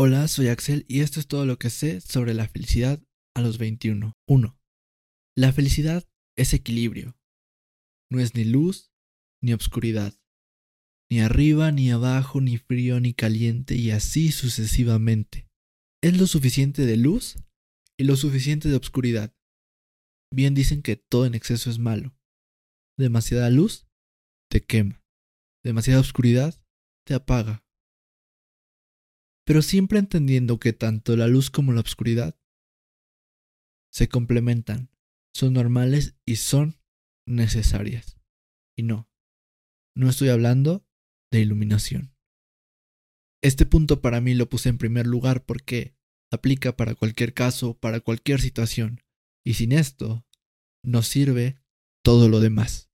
Hola, soy Axel y esto es todo lo que sé sobre la felicidad a los 21. 1. La felicidad es equilibrio. No es ni luz ni obscuridad. Ni arriba, ni abajo, ni frío, ni caliente y así sucesivamente. Es lo suficiente de luz y lo suficiente de obscuridad. Bien dicen que todo en exceso es malo. Demasiada luz te quema. Demasiada oscuridad te apaga pero siempre entendiendo que tanto la luz como la oscuridad se complementan, son normales y son necesarias. Y no, no estoy hablando de iluminación. Este punto para mí lo puse en primer lugar porque aplica para cualquier caso, para cualquier situación, y sin esto nos sirve todo lo demás.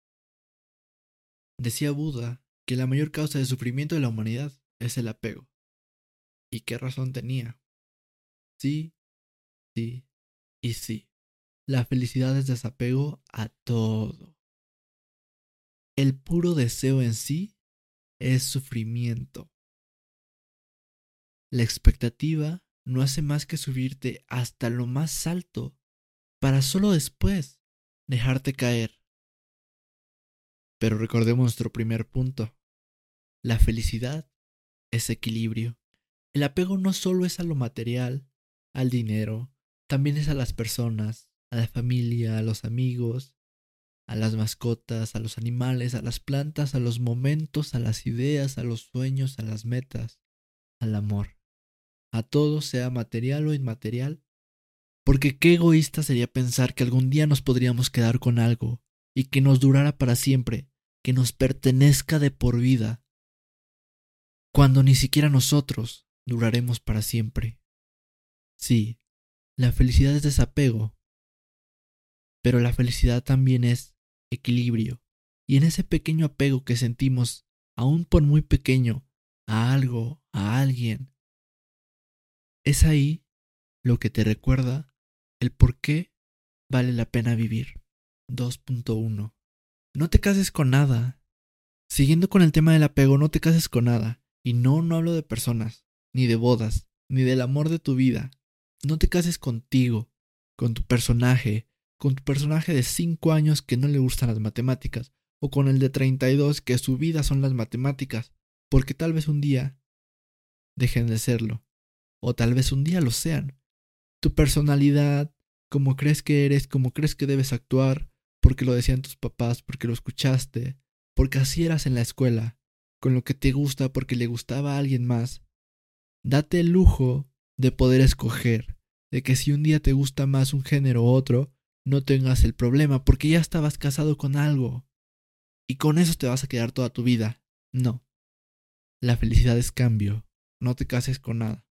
Decía Buda que la mayor causa de sufrimiento de la humanidad es el apego. ¿Y qué razón tenía? Sí, sí y sí. La felicidad es desapego a todo. El puro deseo en sí es sufrimiento. La expectativa no hace más que subirte hasta lo más alto para solo después dejarte caer. Pero recordemos nuestro primer punto. La felicidad es equilibrio. El apego no solo es a lo material, al dinero, también es a las personas, a la familia, a los amigos, a las mascotas, a los animales, a las plantas, a los momentos, a las ideas, a los sueños, a las metas, al amor. A todo, sea material o inmaterial. Porque qué egoísta sería pensar que algún día nos podríamos quedar con algo y que nos durara para siempre, que nos pertenezca de por vida, cuando ni siquiera nosotros duraremos para siempre. Sí, la felicidad es desapego, pero la felicidad también es equilibrio. Y en ese pequeño apego que sentimos, aun por muy pequeño, a algo, a alguien, es ahí lo que te recuerda el por qué vale la pena vivir. 2.1. No te cases con nada. Siguiendo con el tema del apego, no te cases con nada. Y no, no hablo de personas ni de bodas, ni del amor de tu vida. No te cases contigo, con tu personaje, con tu personaje de 5 años que no le gustan las matemáticas, o con el de 32 que su vida son las matemáticas, porque tal vez un día dejen de serlo, o tal vez un día lo sean. Tu personalidad, como crees que eres, como crees que debes actuar, porque lo decían tus papás, porque lo escuchaste, porque así eras en la escuela, con lo que te gusta porque le gustaba a alguien más, date el lujo de poder escoger, de que si un día te gusta más un género u otro, no tengas el problema, porque ya estabas casado con algo. Y con eso te vas a quedar toda tu vida. No. La felicidad es cambio. No te cases con nada.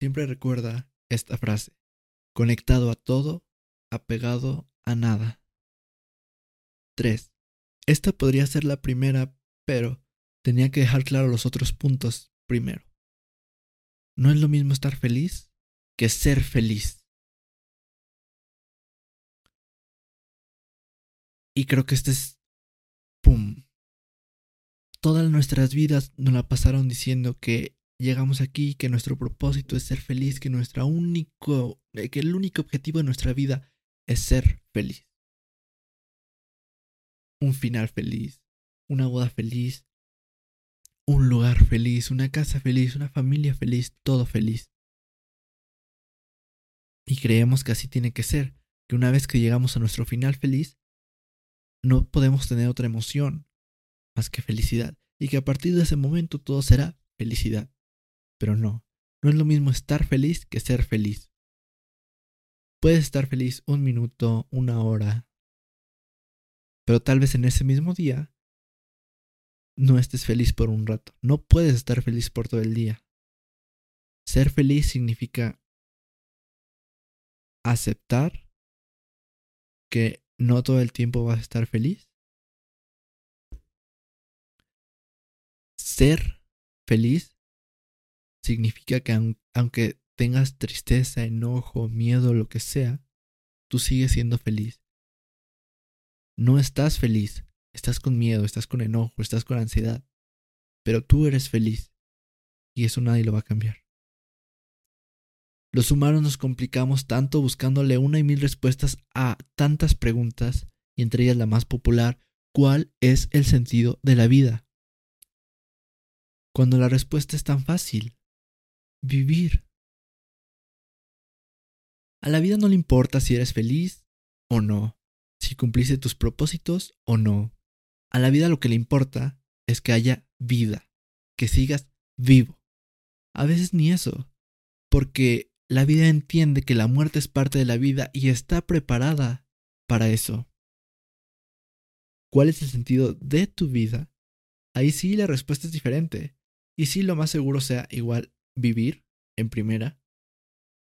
Siempre recuerda esta frase. Conectado a todo, apegado a nada. 3. Esta podría ser la primera, pero tenía que dejar claro los otros puntos primero. No es lo mismo estar feliz que ser feliz. Y creo que este es... ¡Pum! Todas nuestras vidas nos la pasaron diciendo que llegamos aquí, que nuestro propósito es ser feliz, que, nuestra único, eh, que el único objetivo de nuestra vida es ser feliz. Un final feliz, una boda feliz, un lugar feliz, una casa feliz, una familia feliz, todo feliz. Y creemos que así tiene que ser, que una vez que llegamos a nuestro final feliz, no podemos tener otra emoción más que felicidad, y que a partir de ese momento todo será felicidad. Pero no, no es lo mismo estar feliz que ser feliz. Puedes estar feliz un minuto, una hora, pero tal vez en ese mismo día no estés feliz por un rato. No puedes estar feliz por todo el día. Ser feliz significa aceptar que no todo el tiempo vas a estar feliz. Ser feliz significa que aunque tengas tristeza, enojo, miedo, lo que sea, tú sigues siendo feliz. No estás feliz, Estás con miedo, estás con enojo, estás con ansiedad. Pero tú eres feliz. Y eso nadie lo va a cambiar. Los humanos nos complicamos tanto buscándole una y mil respuestas a tantas preguntas, y entre ellas la más popular, ¿cuál es el sentido de la vida? Cuando la respuesta es tan fácil, vivir. A la vida no le importa si eres feliz o no, si cumpliste tus propósitos o no. A la vida lo que le importa es que haya vida, que sigas vivo. A veces ni eso, porque la vida entiende que la muerte es parte de la vida y está preparada para eso. ¿Cuál es el sentido de tu vida? Ahí sí la respuesta es diferente. Y sí lo más seguro sea igual vivir en primera.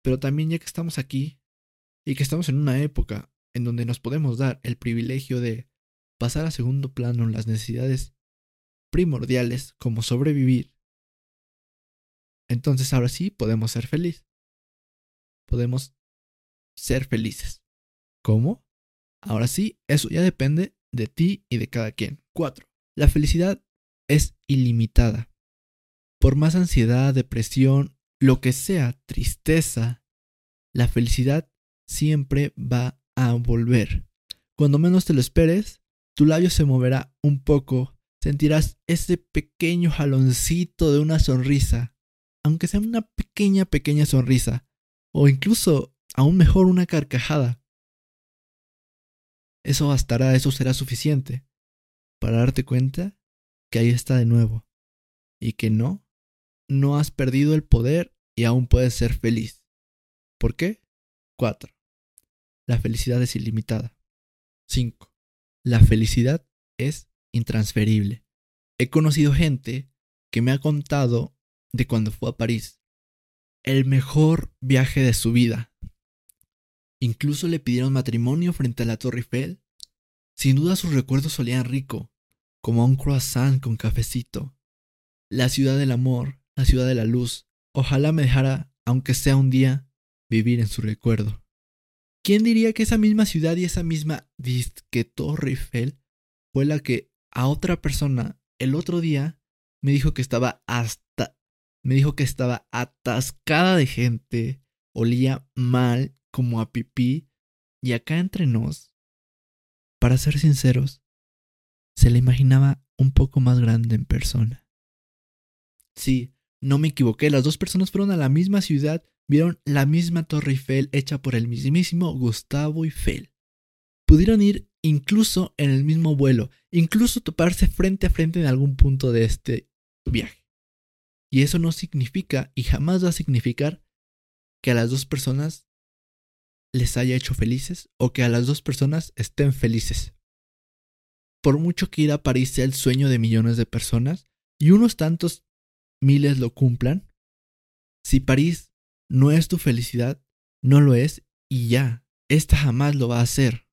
Pero también ya que estamos aquí y que estamos en una época en donde nos podemos dar el privilegio de pasar a segundo plano las necesidades primordiales como sobrevivir, entonces ahora sí podemos ser felices podemos ser felices. ¿Cómo? Ahora sí, eso ya depende de ti y de cada quien. 4. La felicidad es ilimitada. Por más ansiedad, depresión, lo que sea, tristeza, la felicidad siempre va a volver. Cuando menos te lo esperes, tu labio se moverá un poco, sentirás ese pequeño jaloncito de una sonrisa, aunque sea una pequeña, pequeña sonrisa, o incluso, aún mejor, una carcajada. Eso bastará, eso será suficiente para darte cuenta que ahí está de nuevo y que no, no has perdido el poder y aún puedes ser feliz. ¿Por qué? 4. La felicidad es ilimitada. 5. La felicidad es intransferible. He conocido gente que me ha contado de cuando fue a París el mejor viaje de su vida. Incluso le pidieron matrimonio frente a la Torre Eiffel. Sin duda sus recuerdos solían rico, como un croissant con cafecito. La ciudad del amor, la ciudad de la luz. Ojalá me dejara, aunque sea un día, vivir en su recuerdo. ¿Quién diría que esa misma ciudad y esa misma disque Torre Eiffel fue la que a otra persona el otro día me dijo que estaba hasta me dijo que estaba atascada de gente, olía mal como a pipí, y acá entre nos, para ser sinceros, se la imaginaba un poco más grande en persona. Sí, no me equivoqué, las dos personas fueron a la misma ciudad, vieron la misma Torre Eiffel hecha por el mismísimo Gustavo Eiffel. Pudieron ir incluso en el mismo vuelo, incluso toparse frente a frente en algún punto de este viaje. Y eso no significa y jamás va a significar que a las dos personas les haya hecho felices o que a las dos personas estén felices. Por mucho que ir a París sea el sueño de millones de personas y unos tantos miles lo cumplan, si París no es tu felicidad, no lo es y ya, esta jamás lo va a hacer.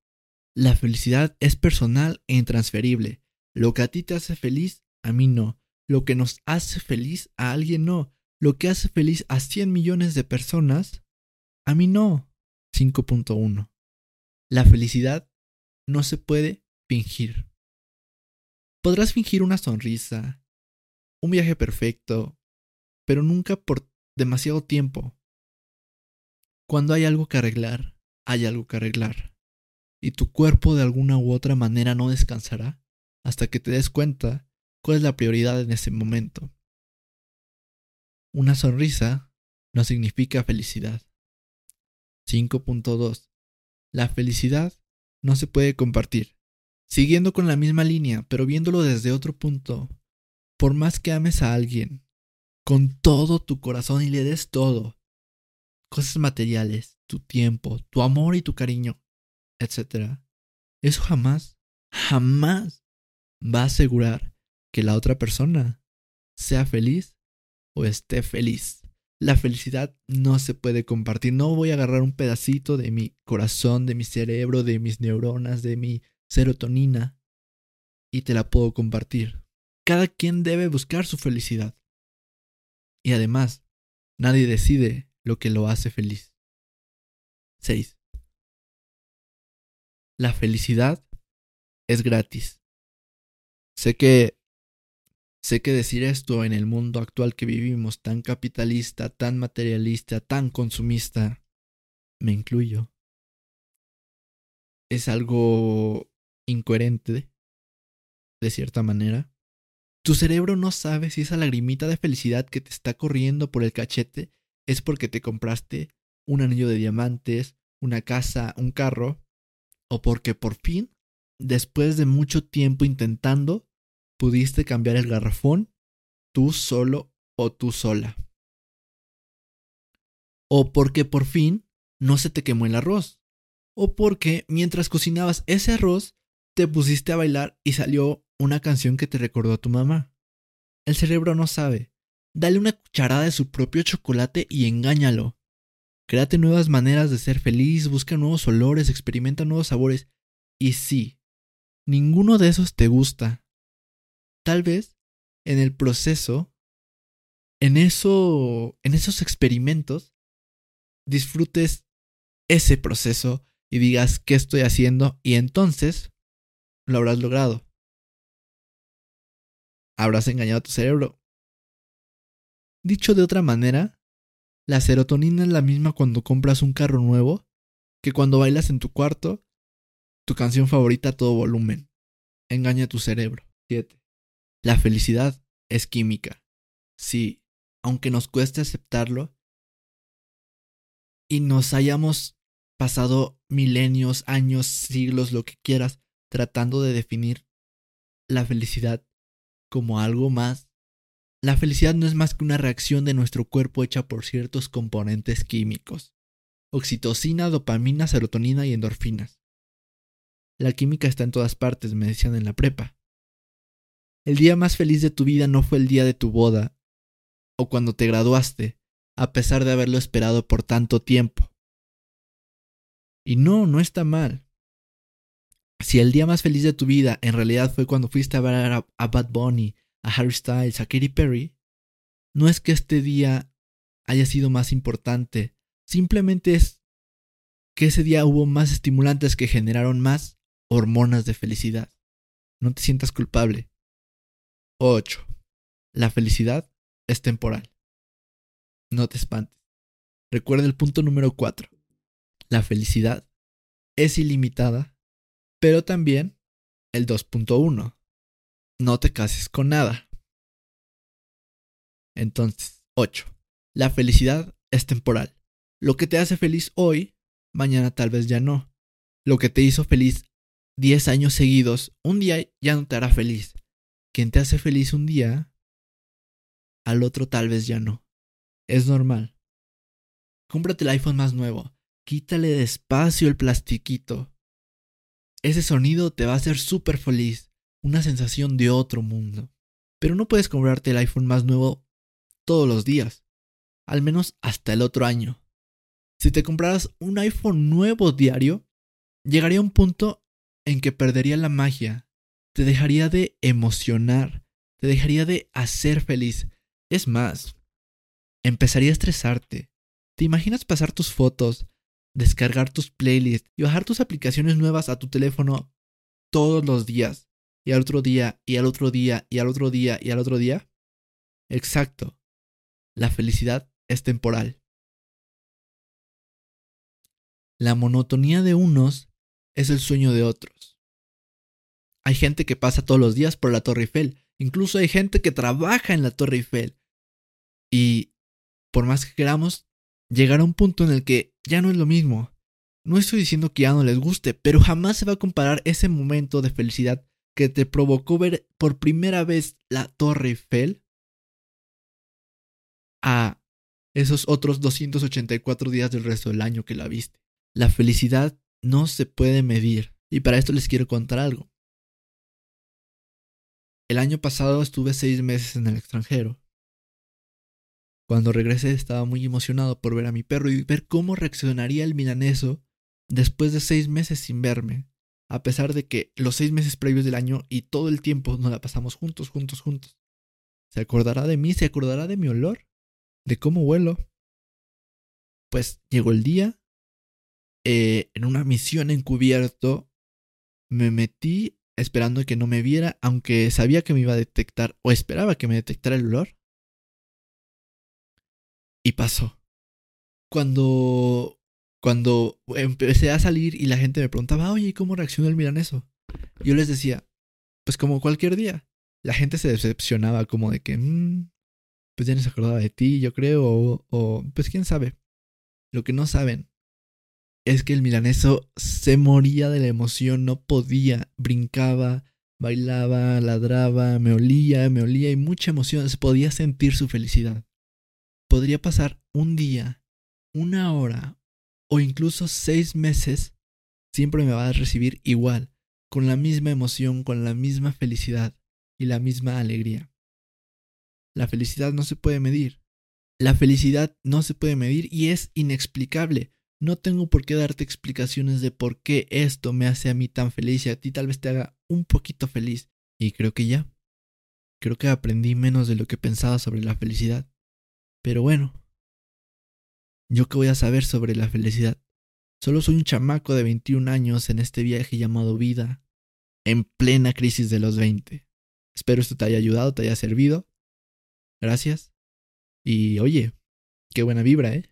La felicidad es personal e intransferible. Lo que a ti te hace feliz, a mí no. Lo que nos hace feliz a alguien no. Lo que hace feliz a 100 millones de personas, a mí no. 5.1. La felicidad no se puede fingir. Podrás fingir una sonrisa, un viaje perfecto, pero nunca por demasiado tiempo. Cuando hay algo que arreglar, hay algo que arreglar. Y tu cuerpo de alguna u otra manera no descansará hasta que te des cuenta ¿Cuál es la prioridad en ese momento? Una sonrisa no significa felicidad. 5.2. La felicidad no se puede compartir. Siguiendo con la misma línea, pero viéndolo desde otro punto. Por más que ames a alguien, con todo tu corazón y le des todo, cosas materiales, tu tiempo, tu amor y tu cariño, etc. Eso jamás, jamás va a asegurar que la otra persona sea feliz o esté feliz. La felicidad no se puede compartir. No voy a agarrar un pedacito de mi corazón, de mi cerebro, de mis neuronas, de mi serotonina y te la puedo compartir. Cada quien debe buscar su felicidad. Y además, nadie decide lo que lo hace feliz. 6. La felicidad es gratis. Sé que Sé que decir esto en el mundo actual que vivimos, tan capitalista, tan materialista, tan consumista, me incluyo, es algo incoherente, de cierta manera. Tu cerebro no sabe si esa lagrimita de felicidad que te está corriendo por el cachete es porque te compraste un anillo de diamantes, una casa, un carro, o porque por fin, después de mucho tiempo intentando, pudiste cambiar el garrafón tú solo o tú sola. O porque por fin no se te quemó el arroz. O porque mientras cocinabas ese arroz, te pusiste a bailar y salió una canción que te recordó a tu mamá. El cerebro no sabe. Dale una cucharada de su propio chocolate y engáñalo. Créate nuevas maneras de ser feliz, busca nuevos olores, experimenta nuevos sabores. Y sí, ninguno de esos te gusta. Tal vez en el proceso, en eso, en esos experimentos, disfrutes ese proceso y digas qué estoy haciendo y entonces lo habrás logrado. Habrás engañado a tu cerebro. Dicho de otra manera, la serotonina es la misma cuando compras un carro nuevo que cuando bailas en tu cuarto tu canción favorita a todo volumen. Engaña a tu cerebro. 7. La felicidad es química. Sí, aunque nos cueste aceptarlo y nos hayamos pasado milenios, años, siglos, lo que quieras, tratando de definir la felicidad como algo más. La felicidad no es más que una reacción de nuestro cuerpo hecha por ciertos componentes químicos. Oxitocina, dopamina, serotonina y endorfinas. La química está en todas partes, me decían en la prepa. El día más feliz de tu vida no fue el día de tu boda o cuando te graduaste, a pesar de haberlo esperado por tanto tiempo. Y no, no está mal. Si el día más feliz de tu vida en realidad fue cuando fuiste a ver a, Bad Bunny, a Harry Styles, a Katy Perry, no es que este día haya sido más importante, simplemente es que ese día hubo más estimulantes que generaron más hormonas de felicidad. No te sientas culpable. 8. La felicidad es temporal. No te espantes. Recuerda el punto número 4. La felicidad es ilimitada, pero también el 2.1. No te cases con nada. Entonces, 8. La felicidad es temporal. Lo que te hace feliz hoy, mañana tal vez ya no. Lo que te hizo feliz 10 años seguidos, un día ya no te hará feliz. Quien te hace feliz un día, al otro tal vez ya no. Es normal. Cómprate el iPhone más nuevo. Quítale despacio el plastiquito. Ese sonido te va a hacer súper feliz, una sensación de otro mundo. Pero no puedes comprarte el iPhone más nuevo todos los días, al menos hasta el otro año. Si te compraras un iPhone nuevo diario, llegaría un punto en que perdería la magia, te dejaría de emocionar, te dejaría de hacer feliz. Es más, empezaría a estresarte. ¿Te imaginas pasar tus fotos, descargar tus playlists y bajar tus aplicaciones nuevas a tu teléfono todos los días? Y al otro día, y al otro día, y al otro día, y al otro día. Exacto. La felicidad es temporal. La monotonía de unos es el sueño de otros. Hay gente que pasa todos los días por la Torre Eiffel. Incluso hay gente que trabaja en la Torre Eiffel. Y por más que queramos, llegará un punto en el que ya no es lo mismo. No estoy diciendo que ya no les guste, pero jamás se va a comparar ese momento de felicidad que te provocó ver por primera vez la Torre Eiffel a esos otros 284 días del resto del año que la viste. La felicidad no se puede medir. Y para esto les quiero contar algo. El año pasado estuve seis meses en el extranjero. Cuando regresé estaba muy emocionado por ver a mi perro y ver cómo reaccionaría el milaneso después de seis meses sin verme, a pesar de que los seis meses previos del año y todo el tiempo nos la pasamos juntos, juntos, juntos. ¿Se acordará de mí? ¿Se acordará de mi olor? ¿De cómo huelo? Pues llegó el día, eh, en una misión encubierto, me metí esperando que no me viera, aunque sabía que me iba a detectar o esperaba que me detectara el olor. Y pasó. Cuando cuando empecé a salir y la gente me preguntaba, "Oye, ¿cómo reaccionó el milaneso?" Yo les decía, pues como cualquier día. La gente se decepcionaba como de que, mmm, pues ya no se acordaba de ti, yo creo, o, o pues quién sabe. Lo que no saben es que el milaneso se moría de la emoción, no podía, brincaba, bailaba, ladraba, me olía, me olía y mucha emoción, se podía sentir su felicidad. Podría pasar un día, una hora o incluso seis meses, siempre me va a recibir igual, con la misma emoción, con la misma felicidad y la misma alegría. La felicidad no se puede medir. La felicidad no se puede medir y es inexplicable. No tengo por qué darte explicaciones de por qué esto me hace a mí tan feliz y a ti tal vez te haga un poquito feliz. Y creo que ya. Creo que aprendí menos de lo que pensaba sobre la felicidad. Pero bueno. ¿Yo qué voy a saber sobre la felicidad? Solo soy un chamaco de 21 años en este viaje llamado vida, en plena crisis de los 20. Espero esto te haya ayudado, te haya servido. Gracias. Y oye, qué buena vibra, ¿eh?